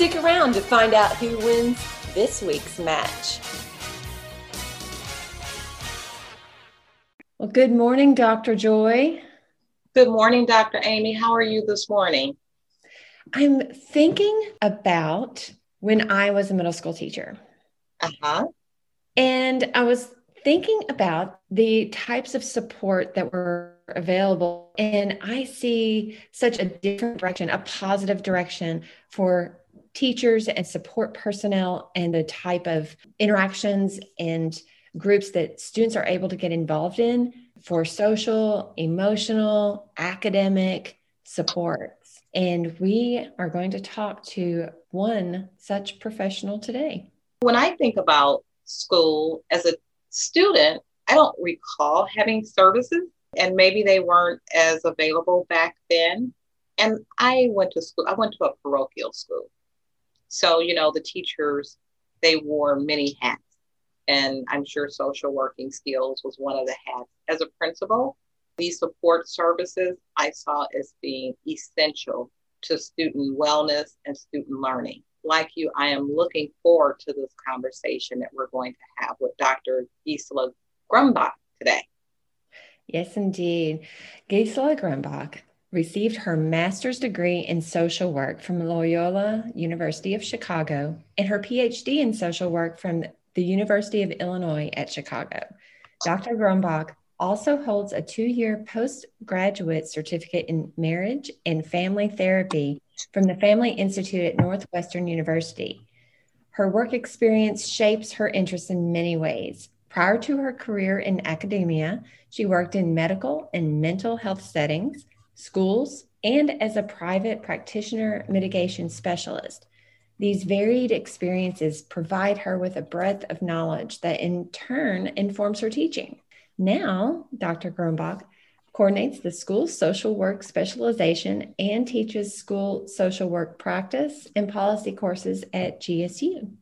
Stick around to find out who wins this week's match. Well, good morning, Dr. Joy. Good morning, Dr. Amy. How are you this morning? I'm thinking about when I was a middle school teacher. Uh huh. And I was thinking about the types of support that were available. And I see such a different direction, a positive direction for teachers and support personnel and the type of interactions and groups that students are able to get involved in for social, emotional, academic supports. And we are going to talk to one such professional today. When I think about school as a student, I don't recall having services, and maybe they weren't as available back then. And I went to school, I went to a parochial school. So, you know, the teachers, they wore many hats. And I'm sure social working skills was one of the hats. As a principal, these support services I saw as being essential to student wellness and student learning. Like you, I am looking forward to this conversation that we're going to have with Dr. Gisela Grumbach today. Yes, indeed. Gisela Grumbach received her master's degree in social work from Loyola University of Chicago and her PhD in social work from the University of Illinois at Chicago. Dr. Grumbach also holds a two year postgraduate certificate in marriage and family therapy from the Family Institute at Northwestern University. Her work experience shapes her interests in many ways. Prior to her career in academia, she worked in medical and mental health settings, schools, and as a private practitioner mitigation specialist. These varied experiences provide her with a breadth of knowledge that in turn informs her teaching. Now, Dr. Grumbach coordinates the school social work specialization and teaches school social work practice and policy courses at GSU.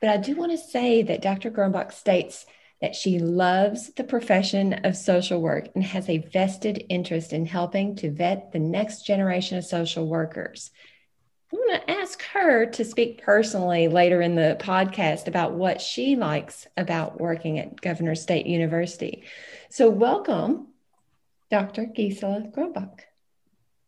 But I do want to say that Dr. Grumbach states that she loves the profession of social work and has a vested interest in helping to vet the next generation of social workers. I'm going to ask her to speak personally later in the podcast about what she likes about working at Governors State University. So, welcome, Dr. Gisela Grumbach.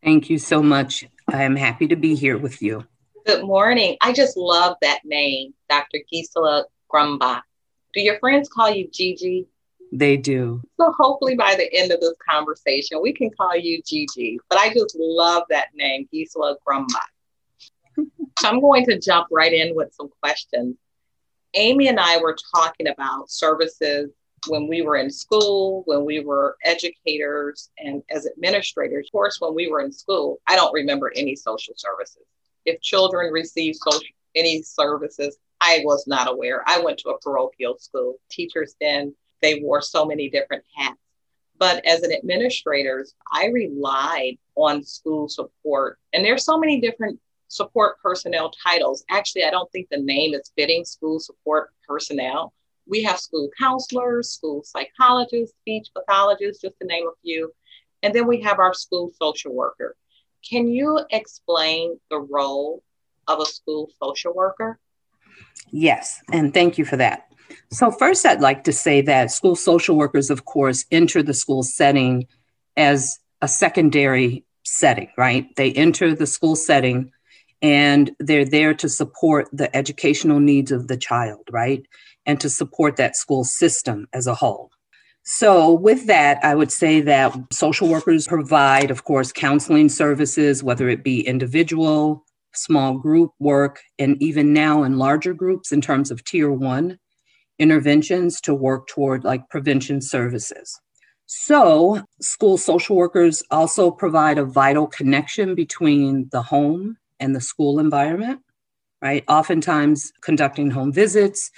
Thank you so much. I'm happy to be here with you. Good morning. I just love that name, Dr. Gisela Grumbach. Do your friends call you Gigi? They do. So hopefully by the end of this conversation, we can call you Gigi. But I just love that name, Gisela Grumbach. I'm going to jump right in with some questions. Amy and I were talking about services when we were in school, when we were educators and as administrators. Of course, when we were in school, I don't remember any social services. If children receive social any services, I was not aware. I went to a parochial school. Teachers then they wore so many different hats. But as an administrator, I relied on school support. And there's so many different support personnel titles. Actually, I don't think the name is fitting school support personnel. We have school counselors, school psychologists, speech pathologists, just to name a few. And then we have our school social worker. Can you explain the role of a school social worker? Yes, and thank you for that. So, first, I'd like to say that school social workers, of course, enter the school setting as a secondary setting, right? They enter the school setting and they're there to support the educational needs of the child, right? And to support that school system as a whole. So, with that, I would say that social workers provide, of course, counseling services, whether it be individual, small group work, and even now in larger groups in terms of tier one interventions to work toward like prevention services. So, school social workers also provide a vital connection between the home and the school environment, right? Oftentimes, conducting home visits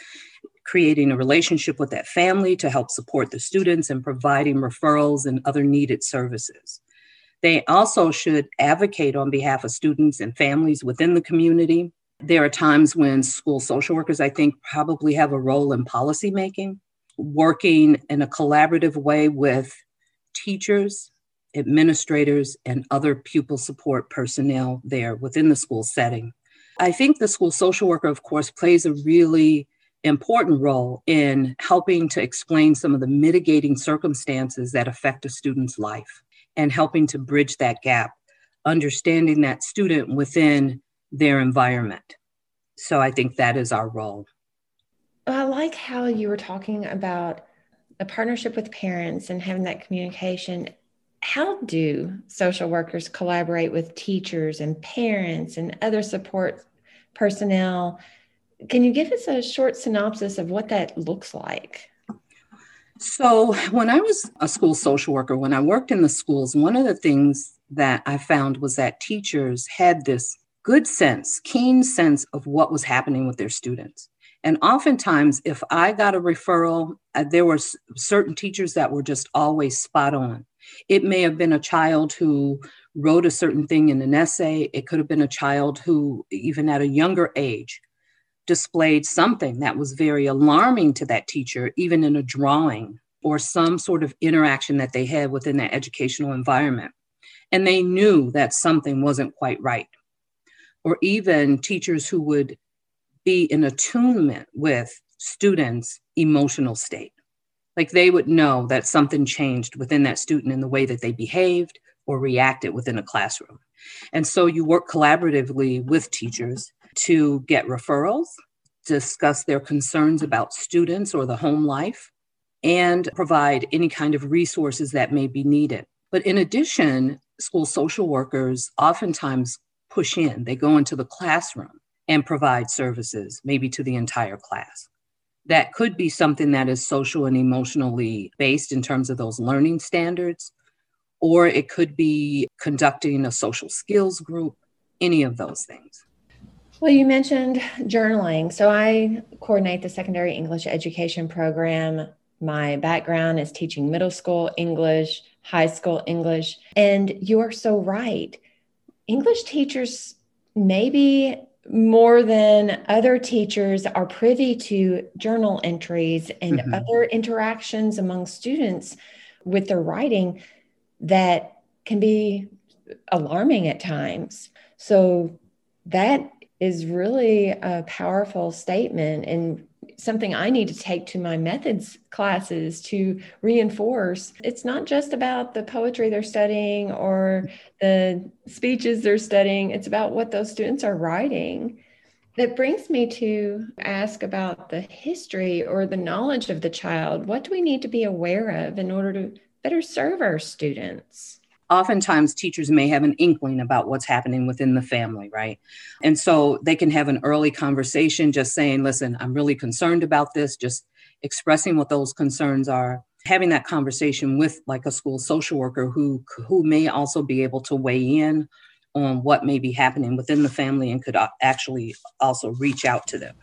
creating a relationship with that family to help support the students and providing referrals and other needed services. They also should advocate on behalf of students and families within the community. There are times when school social workers, I think, probably have a role in policymaking, working in a collaborative way with teachers, administrators, and other pupil support personnel there within the school setting. I think the school social worker, of course, plays a really important role in helping to explain some of the mitigating circumstances that affect a student's life and helping to bridge that gap, understanding that student within their environment. So I think that is our role. I like how you were talking about a partnership with parents and having that communication. How do social workers collaborate with teachers and parents and other support personnel can you give us a short synopsis of what that looks like? So, when I was a school social worker, when I worked in the schools, one of the things that I found was that teachers had this good sense, keen sense of what was happening with their students. And oftentimes, if I got a referral, uh, there were certain teachers that were just always spot on. It may have been a child who wrote a certain thing in an essay, it could have been a child who, even at a younger age, displayed something that was very alarming to that teacher, even in a drawing or some sort of interaction that they had within that educational environment. And they knew that something wasn't quite right. Or even teachers who would be in attunement with students' emotional state. Like they would know that something changed within that student in the way that they behaved or reacted within a classroom. And so you work collaboratively with teachers to get referrals, discuss their concerns about students or the home life, and provide any kind of resources that may be needed. But in addition, school social workers oftentimes push in, they go into the classroom and provide services, maybe to the entire class. That could be something that is social and emotionally based in terms of those learning standards, or it could be conducting a social skills group, any of those things. Well, you mentioned journaling. So I coordinate the secondary English education program. My background is teaching middle school English, high school English. And you are so right. English teachers, maybe more than other teachers, are privy to journal entries and mm-hmm. other interactions among students with their writing that can be alarming at times. So that is really a powerful statement and something I need to take to my methods classes to reinforce. It's not just about the poetry they're studying or the speeches they're studying, it's about what those students are writing. That brings me to ask about the history or the knowledge of the child. What do we need to be aware of in order to better serve our students? Oftentimes teachers may have an inkling about what's happening within the family, right? And so they can have an early conversation just saying, listen, I'm really concerned about this, just expressing what those concerns are having that conversation with like a school social worker who who may also be able to weigh in on what may be happening within the family and could uh, actually also reach out to them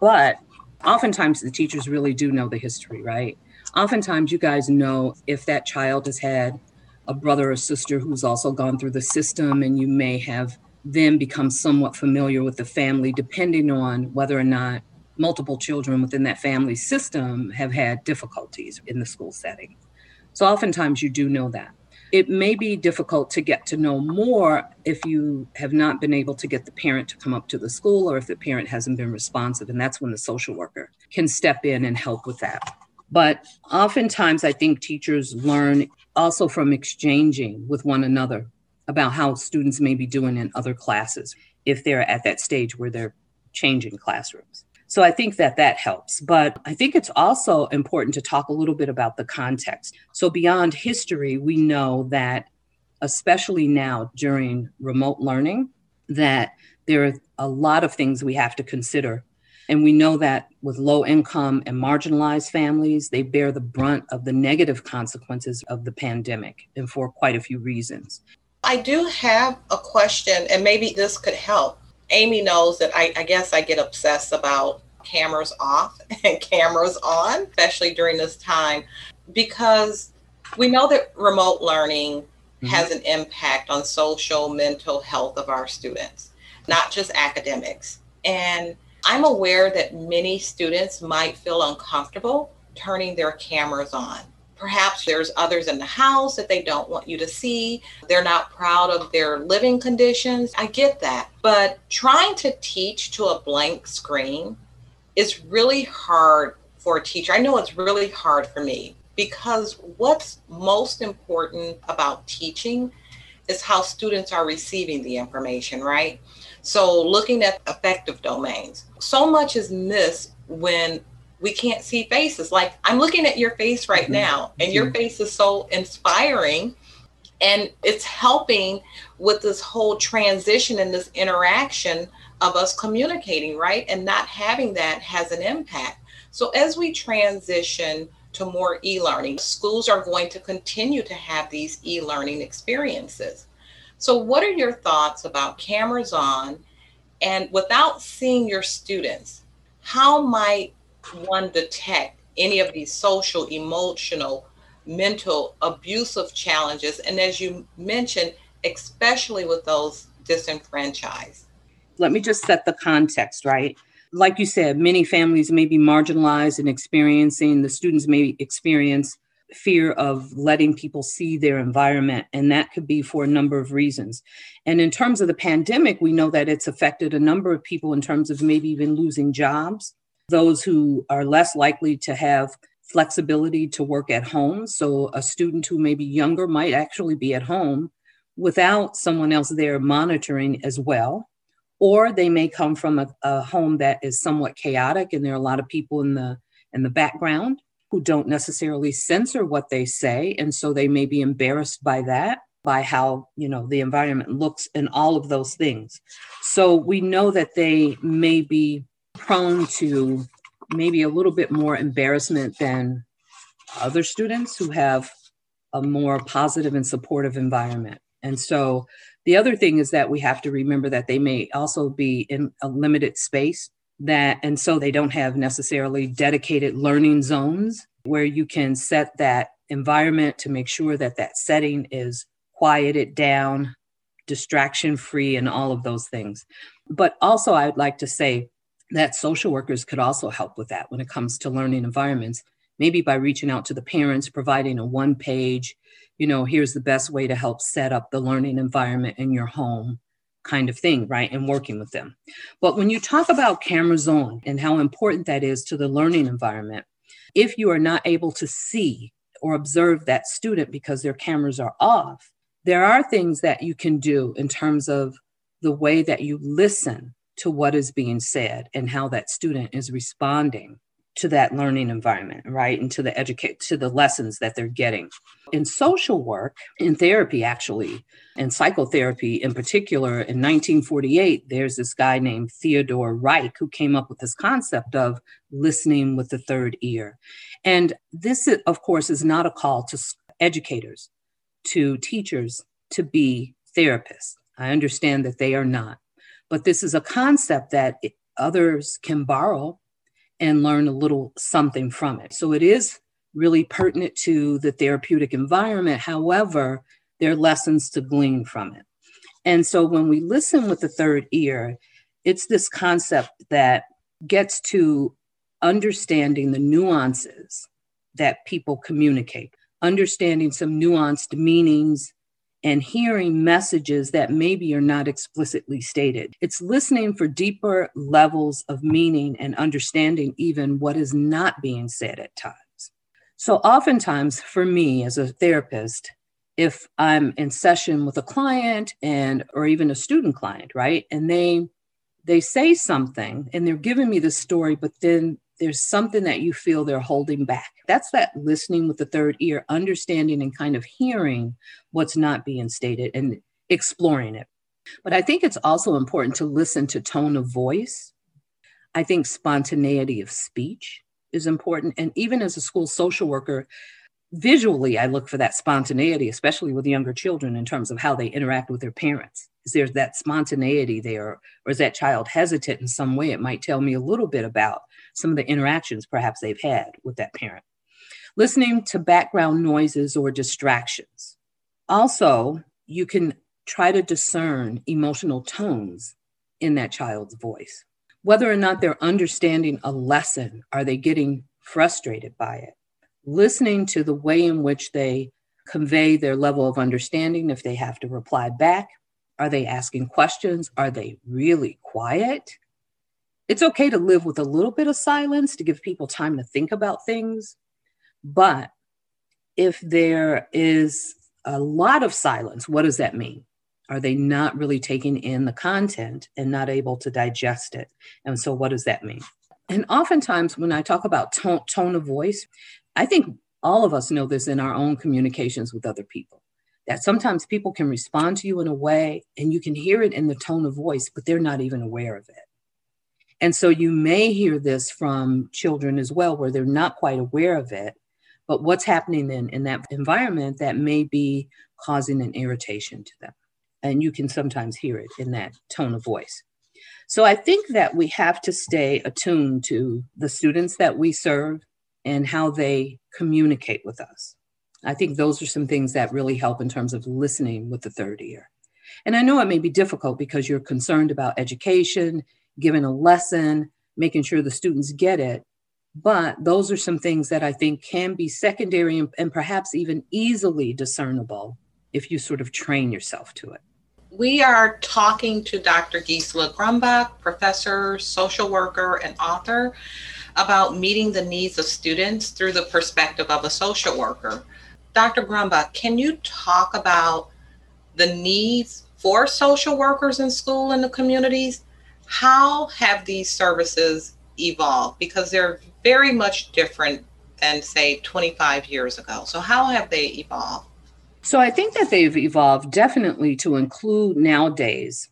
but oftentimes the teachers really do know the history right oftentimes you guys know if that child has had a brother or sister who's also gone through the system, and you may have then become somewhat familiar with the family, depending on whether or not multiple children within that family system have had difficulties in the school setting. So oftentimes you do know that. It may be difficult to get to know more if you have not been able to get the parent to come up to the school or if the parent hasn't been responsive. And that's when the social worker can step in and help with that. But oftentimes, I think teachers learn also from exchanging with one another about how students may be doing in other classes if they're at that stage where they're changing classrooms. So I think that that helps. But I think it's also important to talk a little bit about the context. So beyond history, we know that especially now during remote learning, that there are a lot of things we have to consider. And we know that with low income and marginalized families, they bear the brunt of the negative consequences of the pandemic and for quite a few reasons. I do have a question, and maybe this could help. Amy knows that I, I guess I get obsessed about cameras off and cameras on, especially during this time, because we know that remote learning mm-hmm. has an impact on social, mental health of our students, not just academics. And I'm aware that many students might feel uncomfortable turning their cameras on. Perhaps there's others in the house that they don't want you to see. They're not proud of their living conditions. I get that. But trying to teach to a blank screen is really hard for a teacher. I know it's really hard for me because what's most important about teaching is how students are receiving the information, right? So, looking at affective domains, so much is missed when we can't see faces. Like, I'm looking at your face right mm-hmm. now, and your mm-hmm. face is so inspiring. And it's helping with this whole transition and this interaction of us communicating, right? And not having that has an impact. So, as we transition to more e learning. Schools are going to continue to have these e learning experiences. So, what are your thoughts about cameras on? And without seeing your students, how might one detect any of these social, emotional, mental, abusive challenges? And as you mentioned, especially with those disenfranchised. Let me just set the context, right? like you said, many families may be marginalized and experiencing, the students may experience fear of letting people see their environment. And that could be for a number of reasons. And in terms of the pandemic, we know that it's affected a number of people in terms of maybe even losing jobs, those who are less likely to have flexibility to work at home. So a student who may be younger might actually be at home without someone else there monitoring as well or they may come from a, a home that is somewhat chaotic and there are a lot of people in the in the background who don't necessarily censor what they say and so they may be embarrassed by that by how you know the environment looks and all of those things. So we know that they may be prone to maybe a little bit more embarrassment than other students who have a more positive and supportive environment. And so the other thing is that we have to remember that they may also be in a limited space that and so they don't have necessarily dedicated learning zones where you can set that environment to make sure that that setting is quieted down distraction free and all of those things. But also i'd like to say that social workers could also help with that when it comes to learning environments. Maybe by reaching out to the parents providing a one page you know, here's the best way to help set up the learning environment in your home kind of thing, right? And working with them. But when you talk about cameras on and how important that is to the learning environment, if you are not able to see or observe that student because their cameras are off, there are things that you can do in terms of the way that you listen to what is being said and how that student is responding to that learning environment, right? And to the educate to the lessons that they're getting. In social work, in therapy actually, and psychotherapy in particular, in 1948, there's this guy named Theodor Reik who came up with this concept of listening with the third ear. And this, of course, is not a call to educators, to teachers to be therapists. I understand that they are not. But this is a concept that others can borrow and learn a little something from it. So it is really pertinent to the therapeutic environment. However, there are lessons to glean from it. And so when we listen with the third ear, it's this concept that gets to understanding the nuances that people communicate, understanding some nuanced meanings and hearing messages that maybe are not explicitly stated. It's listening for deeper levels of meaning and understanding even what is not being said at times. So, oftentimes, for me as a therapist, if I'm in session with a client and or even a student client, right, and they they say something and they're giving me the story, but then there's something that you feel they're holding back. That's that listening with the third ear, understanding and kind of hearing what's not being stated and exploring it. But I think it's also important to listen to tone of voice. I think spontaneity of speech is important. And even as a school social worker, visually, I look for that spontaneity, especially with younger children in terms of how they interact with their parents. Is there that spontaneity there, or is that child hesitant in some way? It might tell me a little bit about some of the interactions perhaps they've had with that parent. Listening to background noises or distractions. Also, you can try to discern emotional tones in that child's voice. Whether or not they're understanding a lesson, are they getting frustrated by it? Listening to the way in which they convey their level of understanding, if they have to reply back, are they asking questions? Are they really quiet? It's okay to live with a little bit of silence to give people time to think about things. But if there is a lot of silence, what does that mean? Are they not really taking in the content and not able to digest it? And so, what does that mean? And oftentimes, when I talk about tone, tone of voice, I think all of us know this in our own communications with other people that sometimes people can respond to you in a way and you can hear it in the tone of voice, but they're not even aware of it. And so you may hear this from children as well, where they're not quite aware of it. But what's happening then in that environment that may be causing an irritation to them? And you can sometimes hear it in that tone of voice. So I think that we have to stay attuned to the students that we serve and how they communicate with us. I think those are some things that really help in terms of listening with the third ear. And I know it may be difficult because you're concerned about education, giving a lesson, making sure the students get it. But those are some things that I think can be secondary and, and perhaps even easily discernible if you sort of train yourself to it. We are talking to Dr. Gisela Grumbach, professor, social worker, and author, about meeting the needs of students through the perspective of a social worker. Dr. Grumbach, can you talk about the needs for social workers in school and the communities? How have these services evolved? Because they're very much different than, say, 25 years ago. So, how have they evolved? So, I think that they've evolved definitely to include nowadays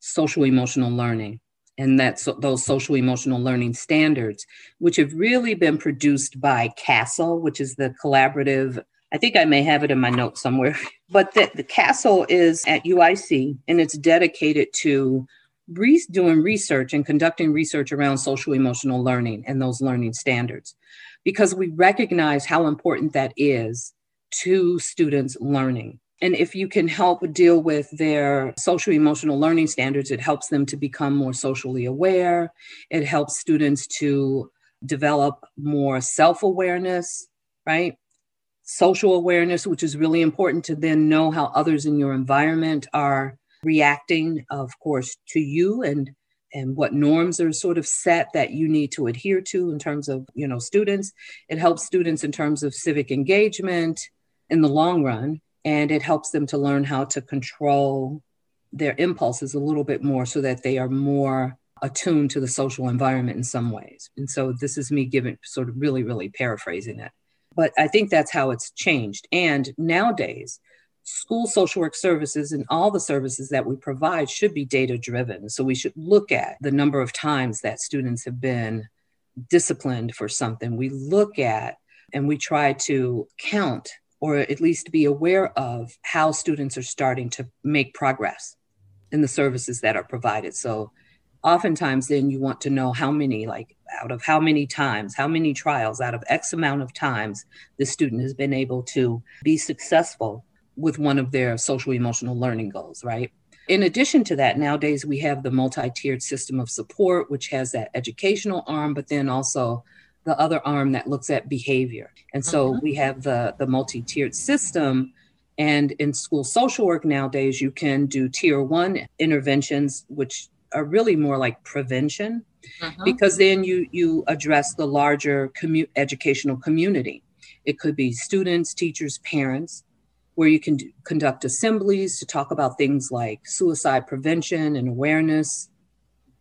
social emotional learning and that's those social emotional learning standards, which have really been produced by CASEL, which is the collaborative I think I may have it in my notes somewhere, but the, the CASEL is at UIC and it's dedicated to re- doing research and conducting research around social emotional learning and those learning standards because we recognize how important that is to students learning. And if you can help deal with their social emotional learning standards, it helps them to become more socially aware. It helps students to develop more self awareness, right? social awareness, which is really important to then know how others in your environment are reacting, of course, to you and and what norms are sort of set that you need to adhere to in terms of you know students. It helps students in terms of civic engagement in the long run and it helps them to learn how to control their impulses a little bit more so that they are more attuned to the social environment in some ways. And so this is me giving sort of really really paraphrasing it. But I think that's how it's changed. And nowadays, school social work services and all the services that we provide should be data driven. So we should look at the number of times that students have been disciplined for something. We look at and we try to count or at least be aware of how students are starting to make progress in the services that are provided. So oftentimes then you want to know how many like out of how many times how many trials out of x amount of times the student has been able to be successful with one of their social emotional learning goals right? In addition to that nowadays we have the multi-tiered system of support which has that educational arm but then also the other arm that looks at behavior. And so mm-hmm. we have the the multi-tiered system. And in school social work nowadays you can do tier one interventions which are really more like prevention uh-huh. because then you you address the larger commu- educational community. It could be students teachers parents where you can do, conduct assemblies to talk about things like suicide prevention and awareness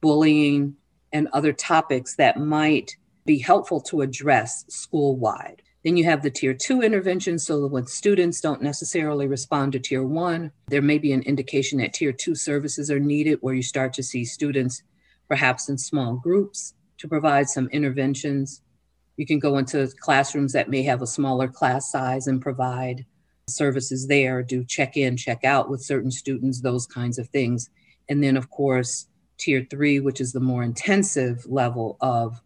bullying, and other topics that might be helpful to address school wide. Then you have the tier two intervention. So when students don't necessarily respond to tier one, there may be an indication that tier two services are needed where you start to see students perhaps in small groups to provide some interventions. You can go into classrooms that may have a smaller class size and provide services there, do check in, check out with certain students, those kinds of things. And then, of course, tier three, which is the more intensive level of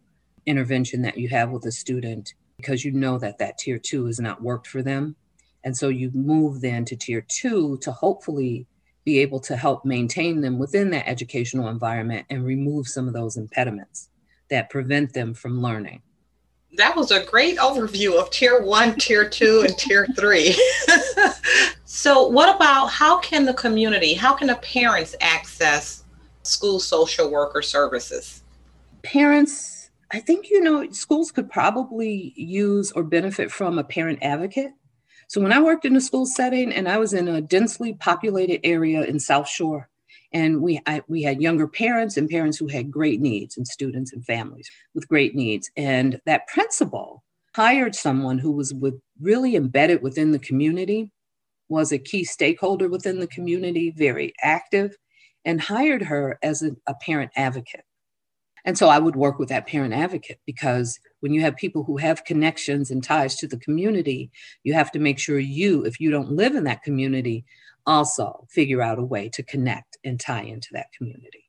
intervention that you have with a student because you know that that tier two has not worked for them. And so you move then to tier two to hopefully be able to help maintain them within that educational environment and remove some of those impediments that prevent them from learning. That was a great overview of tier one, tier two, and tier three. so, what about how can the community, how can the parents access school social worker services? Parents I think, you know, schools could probably use or benefit from a parent advocate. So when I worked in a school setting and I was in a densely populated area in South Shore, and we, I, we had younger parents and parents who had great needs and students and families with great needs. And that principal hired someone who was with, really embedded within the community, was a key stakeholder within the community, very active, and hired her as a, a parent advocate. And so I would work with that parent advocate because when you have people who have connections and ties to the community, you have to make sure you, if you don't live in that community, also figure out a way to connect and tie into that community.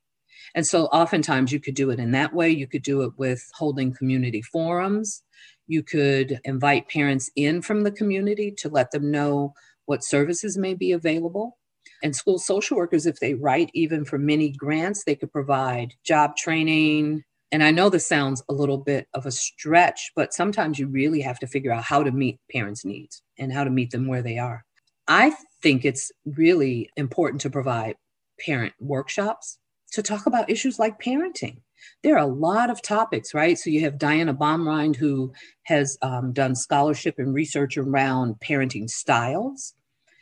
And so oftentimes you could do it in that way. You could do it with holding community forums. You could invite parents in from the community to let them know what services may be available. And school social workers, if they write even for many grants, they could provide job training. And I know this sounds a little bit of a stretch, but sometimes you really have to figure out how to meet parents' needs and how to meet them where they are. I think it's really important to provide parent workshops to talk about issues like parenting. There are a lot of topics, right? So you have Diana Baumrind, who has um, done scholarship and research around parenting styles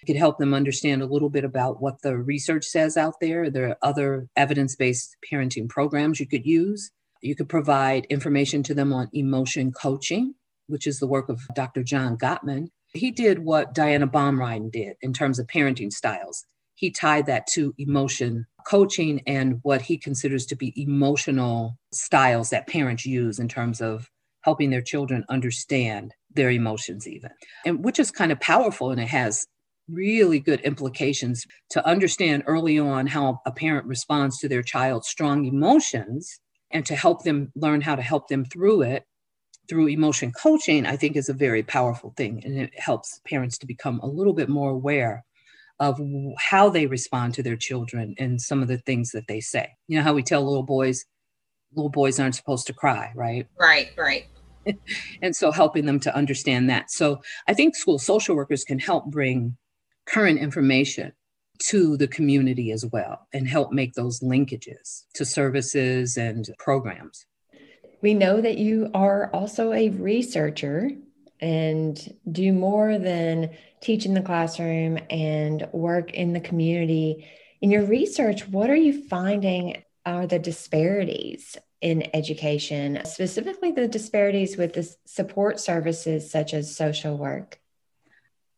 You could help them understand a little bit about what the research says out there. There are other evidence based parenting programs you could use. You could provide information to them on emotion coaching, which is the work of Dr. John Gottman. He did what Diana Baumrind did in terms of parenting styles. He tied that to emotion coaching and what he considers to be emotional styles that parents use in terms of helping their children understand their emotions even and which is kind of powerful and it has really good implications to understand early on how a parent responds to their child's strong emotions and to help them learn how to help them through it through emotion coaching i think is a very powerful thing and it helps parents to become a little bit more aware of how they respond to their children and some of the things that they say. You know how we tell little boys little boys aren't supposed to cry right? Right right. And so helping them to understand that. So i think school social workers can help bring current information to the community as well and help make those linkages to services and programs. We know that you are also a researcher and do more than teach in the classroom and work in the community. In your research, what are you finding are the disparities in education, specifically the disparities with the support services such as social work?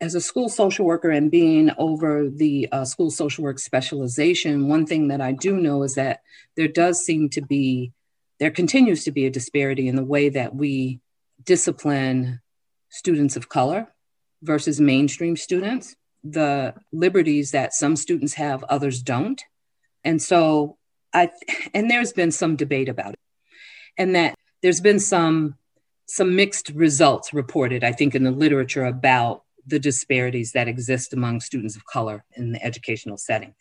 as a school social worker and being over the uh, school social work specialization, one thing that I do know is that there does seem to be, there continues to be a disparity in the way that we discipline students of color versus mainstream students. The liberties that some students have, others don't. And so I, and there's been some debate about it. And that there's been some some mixed results reported, I think, in the literature about the disparities that exist among students of color in the educational setting.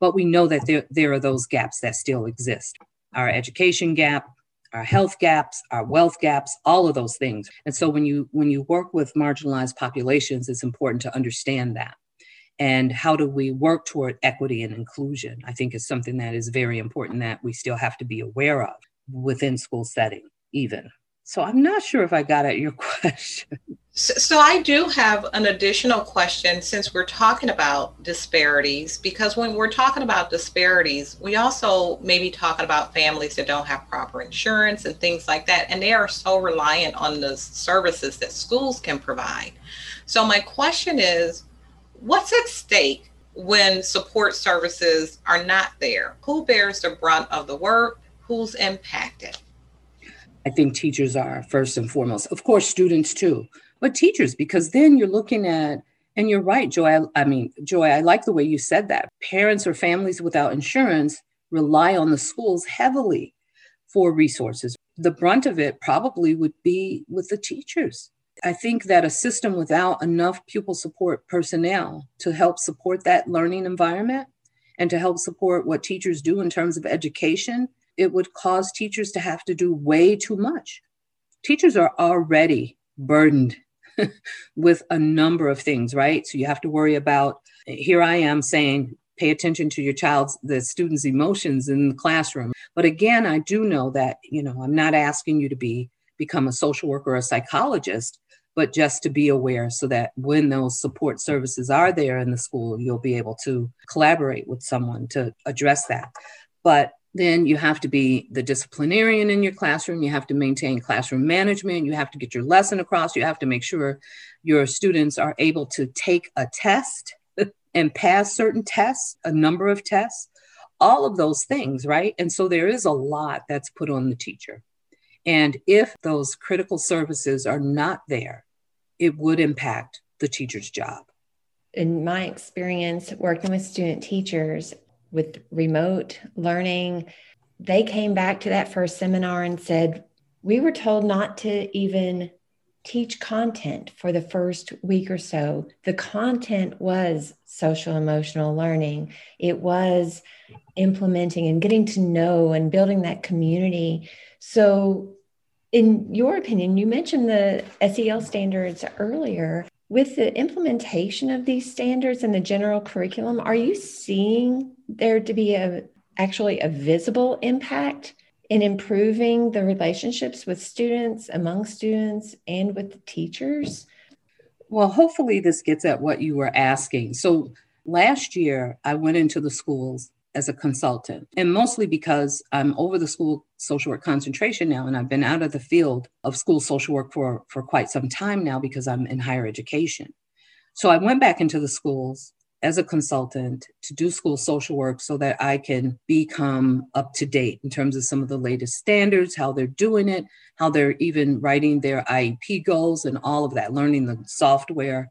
But we know that there, there are those gaps that still exist our education gap, our health gaps, our wealth gaps, all of those things. And so when you when you work with marginalized populations, it's important to understand that. And how do we work toward equity and inclusion? I think is something that is very important that we still have to be aware of within school setting, even. So I'm not sure if I got at your question. So, I do have an additional question since we're talking about disparities, because when we're talking about disparities, we also may be talking about families that don't have proper insurance and things like that. And they are so reliant on the services that schools can provide. So, my question is what's at stake when support services are not there? Who bears the brunt of the work? Who's impacted? I think teachers are first and foremost. Of course, students too but teachers, because then you're looking at, and you're right, Joy. I, I mean, Joy, I like the way you said that. Parents or families without insurance rely on the schools heavily for resources. The brunt of it probably would be with the teachers. I think that a system without enough pupil support personnel to help support that learning environment and to help support what teachers do in terms of education, it would cause teachers to have to do way too much. Teachers are already burdened with a number of things, right? So you have to worry about here I am saying, pay attention to your child's, the student's emotions in the classroom. But again, I do know that, you know, I'm not asking you to be become a social worker or a psychologist, but just to be aware so that when those support services are there in the school, you'll be able to collaborate with someone to address that. But then you have to be the disciplinarian in your classroom. You have to maintain classroom management. You have to get your lesson across. You have to make sure your students are able to take a test and pass certain tests, a number of tests, all of those things, right? And so there is a lot that's put on the teacher. And if those critical services are not there, it would impact the teacher's job. In my experience working with student teachers, with remote learning, they came back to that first seminar and said, We were told not to even teach content for the first week or so. The content was social emotional learning, it was implementing and getting to know and building that community. So, in your opinion, you mentioned the SEL standards earlier with the implementation of these standards in the general curriculum, are you seeing there to be a actually a visible impact in improving the relationships with students, among students, and with the teachers? Well, hopefully this gets at what you were asking. So last year I went into the schools as a consultant, and mostly because I'm over the school social work concentration now, and I've been out of the field of school social work for, for quite some time now because I'm in higher education. So I went back into the schools as a consultant to do school social work so that I can become up to date in terms of some of the latest standards, how they're doing it, how they're even writing their IEP goals and all of that, learning the software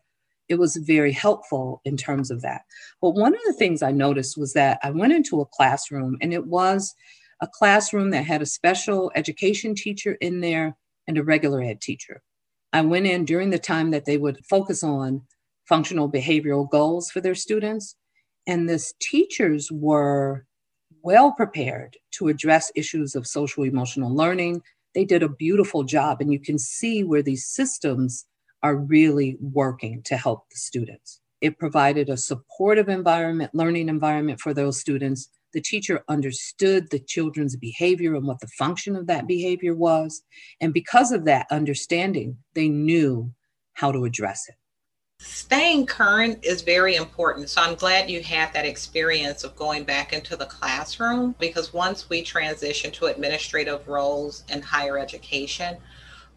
it was very helpful in terms of that. But one of the things I noticed was that I went into a classroom and it was a classroom that had a special education teacher in there and a regular ed teacher. I went in during the time that they would focus on functional behavioral goals for their students. And this teachers were well prepared to address issues of social emotional learning. They did a beautiful job, and you can see where these systems are really working to help the students. It provided a supportive environment, learning environment for those students. The teacher understood the children's behavior and what the function of that behavior was. And because of that understanding, they knew how to address it. Staying current is very important. So I'm glad you had that experience of going back into the classroom because once we transition to administrative roles in higher education,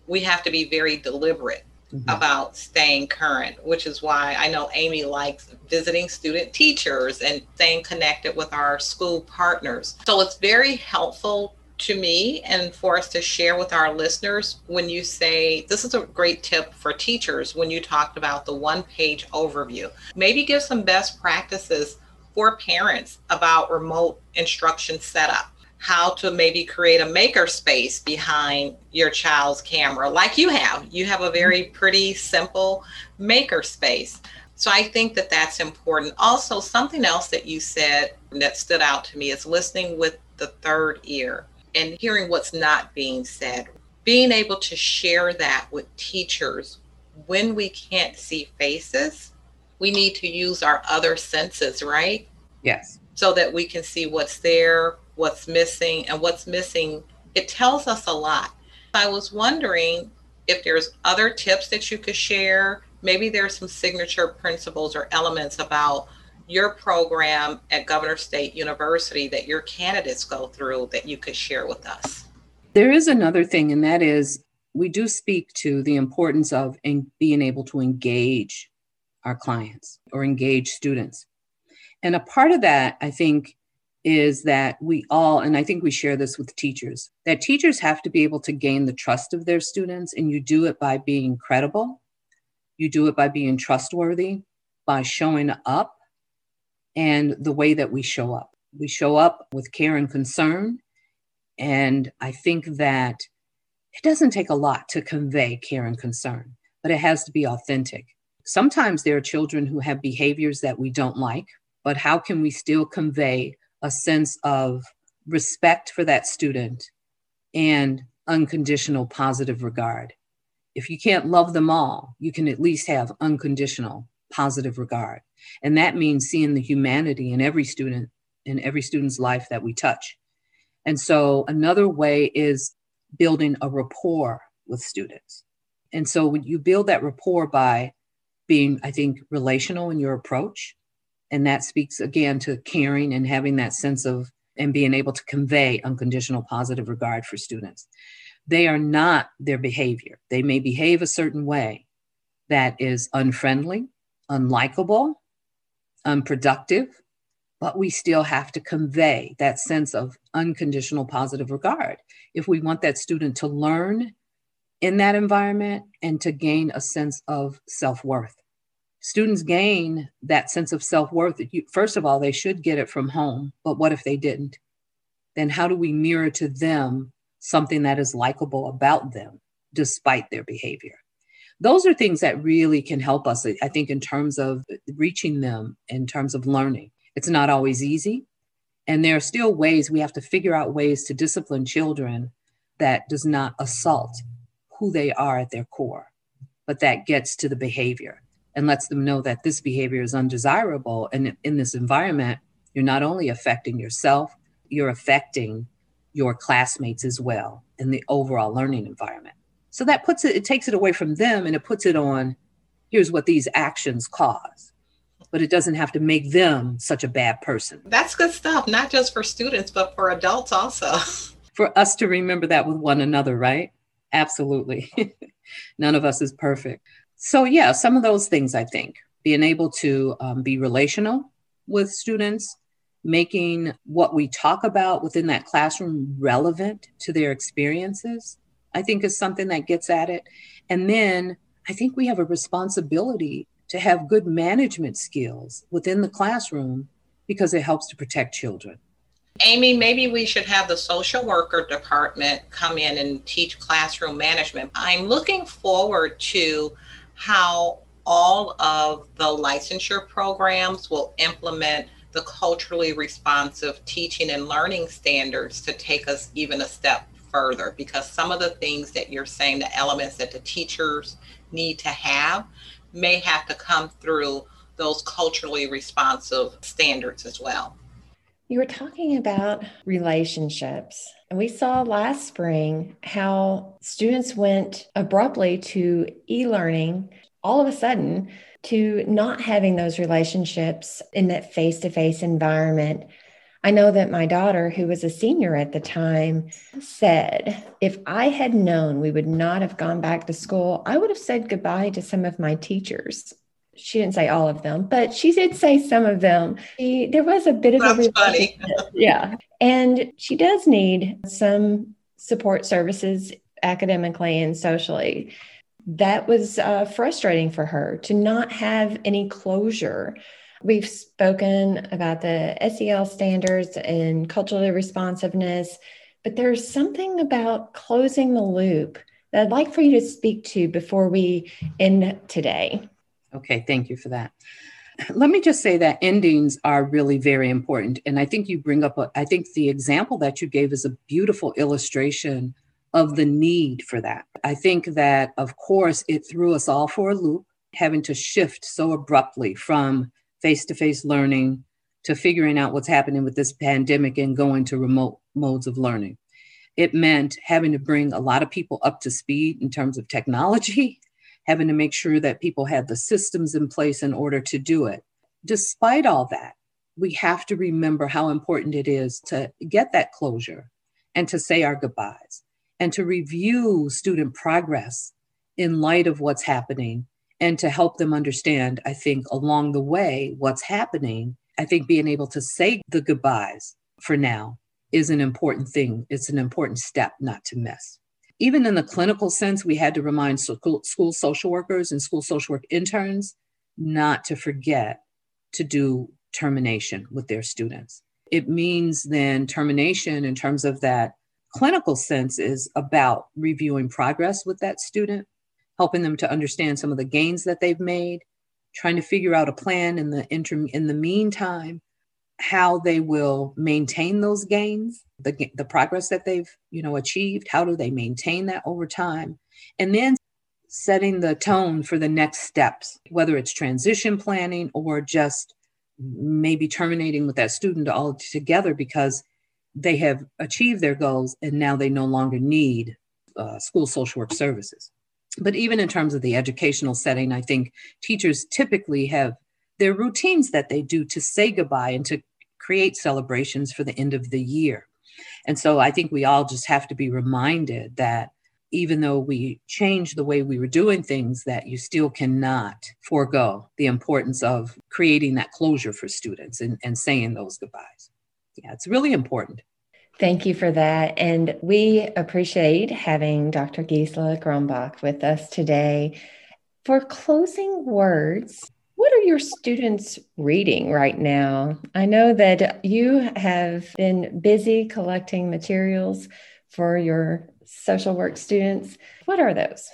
we have to be very deliberate mm-hmm. about staying current, which is why I know Amy likes visiting student teachers and staying connected with our school partners. So it's very helpful to me and for us to share with our listeners when you say this is a great tip for teachers when you talked about the one page overview. Maybe give some best practices for parents about remote instruction setup how to maybe create a maker space behind your child's camera like you have. You have a very mm-hmm. pretty simple maker space. So i think that that's important. Also something else that you said that stood out to me is listening with the third ear and hearing what's not being said. Being able to share that with teachers when we can't see faces we need to use our other senses right? Yes. So that we can see what's there what's missing, and what's missing, it tells us a lot. I was wondering if there's other tips that you could share, maybe there's some signature principles or elements about your program at Governors State University that your candidates go through that you could share with us. There is another thing, and that is we do speak to the importance of being able to engage our clients or engage students. And a part of that, I think, is that we all, and I think we share this with teachers, that teachers have to be able to gain the trust of their students, and you do it by being credible, you do it by being trustworthy, by showing up, and the way that we show up. We show up with care and concern. And I think that it doesn't take a lot to convey care and concern, but it has to be authentic. Sometimes there are children who have behaviors that we don't like, but how can we still convey a sense of respect for that student and unconditional positive regard? If you can't love them all, you can at least have unconditional positive regard. And that means seeing the humanity in every student, in every student's life that we touch. And so another way is building a rapport with students. And so when you build that rapport by being, I think, relational in your approach, and that speaks again to caring and having that sense of and being able to convey unconditional positive regard for students. They are not their behavior. They may behave a certain way that is unfriendly, unlikable, unproductive, but we still have to convey that sense of unconditional positive regard if we want that student to learn in that environment and to gain a sense of self worth. Students gain that sense of self worth. First of all, they should get it from home, but what if they didn't? Then how do we mirror to them something that is likable about them despite their behavior? Those are things that really can help us, I think, in terms of reaching them, in terms of learning. It's not always easy. And there are still ways we have to figure out ways to discipline children that does not assault who they are at their core, but that gets to the behavior and lets them know that this behavior is undesirable. And in this environment, you're not only affecting yourself, you're affecting your classmates as well in the overall learning environment. So that puts it, it takes it away from them and it puts it on here's what these actions cause but it doesn't have to make them such a bad person. That's good stuff, not just for students, but for adults also. for us to remember that with one another, right? Absolutely. None of us is perfect. So, yeah, some of those things I think being able to um, be relational with students, making what we talk about within that classroom relevant to their experiences, I think is something that gets at it. And then I think we have a responsibility to have good management skills within the classroom because it helps to protect children. Amy, maybe we should have the social worker department come in and teach classroom management. I'm looking forward to how all of the licensure programs will implement the culturally responsive teaching and learning standards to take us even a step further because some of the things that you're saying, the elements that the teachers need to have, may have to come through those culturally responsive standards as well. You were talking about relationships. And we saw last spring how students went abruptly to e learning all of a sudden to not having those relationships in that face to face environment. I know that my daughter, who was a senior at the time, said, If I had known we would not have gone back to school, I would have said goodbye to some of my teachers. She didn't say all of them, but she did say some of them. She, there was a bit of That's a funny. yeah. And she does need some support services academically and socially. That was uh, frustrating for her to not have any closure We've spoken about the SEL standards and culturally responsiveness, but there's something about closing the loop that I'd like for you to speak to before we end today. Okay, thank you for that. Let me just say that endings are really very important. And I think you bring up, a, I think the example that you gave is a beautiful illustration of the need for that. I think that, of course, it threw us all for a loop, having to shift so abruptly from face to face learning to figuring out what's happening with this pandemic and going to remote modes of learning. It meant having to bring a lot of people up to speed in terms of technology, having to make sure that people had the systems in place in order to do it. Despite all that, we have to remember how important it is to get that closure and to say our goodbyes and to review student progress in light of what's happening and to help them understand, I think, along the way, what's happening. I think being able to say the goodbyes for now is an important thing. It's an important step not to miss. Even in the clinical sense, we had to remind school, social workers and school social work interns not to forget to do termination with their students. It means then termination in terms of that clinical sense is about reviewing progress with that student, helping them to understand some of the gains that they've made, trying to figure out a plan in the interim in the meantime how they will maintain those gains the, the progress that they've you know achieved how do they maintain that over time and then setting the tone for the next steps whether it's transition planning or just maybe terminating with that student altogether because they have achieved their goals and now they no longer need uh, school social work services. But even in terms of the educational setting, I think teachers typically have their routines that they do to say goodbye and to create celebrations for the end of the year. And so I think we all just have to be reminded that even though we change the way we were doing things, that you still cannot forego the importance of creating that closure for students and, and saying those goodbyes. Yeah, it's really important. Thank you for that. And we appreciate having Dr. Gisela Grumbach with us today. For closing words, what are your students reading right now? I know that you have been busy collecting materials for your social work students. What are those?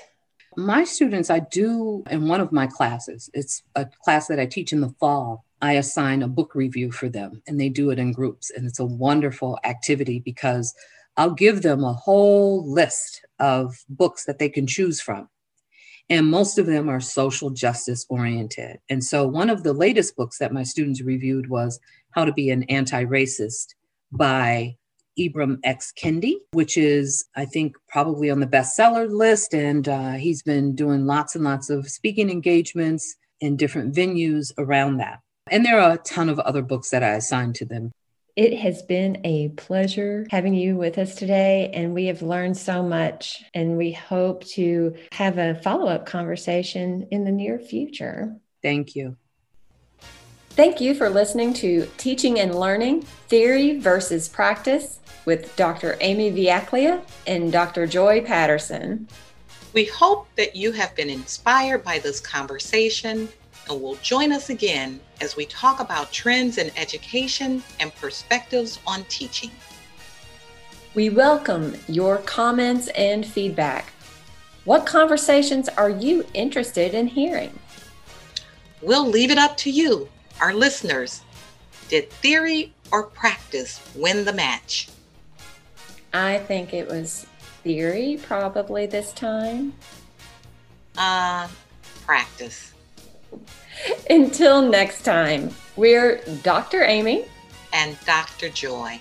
My students, I do in one of my classes, it's a class that I teach in the fall. I assign a book review for them and they do it in groups. And it's a wonderful activity because I'll give them a whole list of books that they can choose from. And most of them are social justice oriented. And so one of the latest books that my students reviewed was How to Be an Anti Racist by Ibram X. Kendi, which is, I think, probably on the bestseller list. And uh, he's been doing lots and lots of speaking engagements in different venues around that. And there are a ton of other books that I assigned to them. It has been a pleasure having you with us today, and we have learned so much. And we hope to have a follow up conversation in the near future. Thank you. Thank you for listening to Teaching and Learning Theory versus Practice with Dr. Amy Vujaklija and Dr. Joy Patterson. We hope that you have been inspired by this conversation and will join us again as we talk about trends in education and perspectives on teaching. We welcome your comments and feedback. What conversations are you interested in hearing? We'll leave it up to you, our listeners. Did theory or practice win the match? I think it was theory probably this time. Uh, practice. Until next time, we're Dr. Amy and Dr. Joy.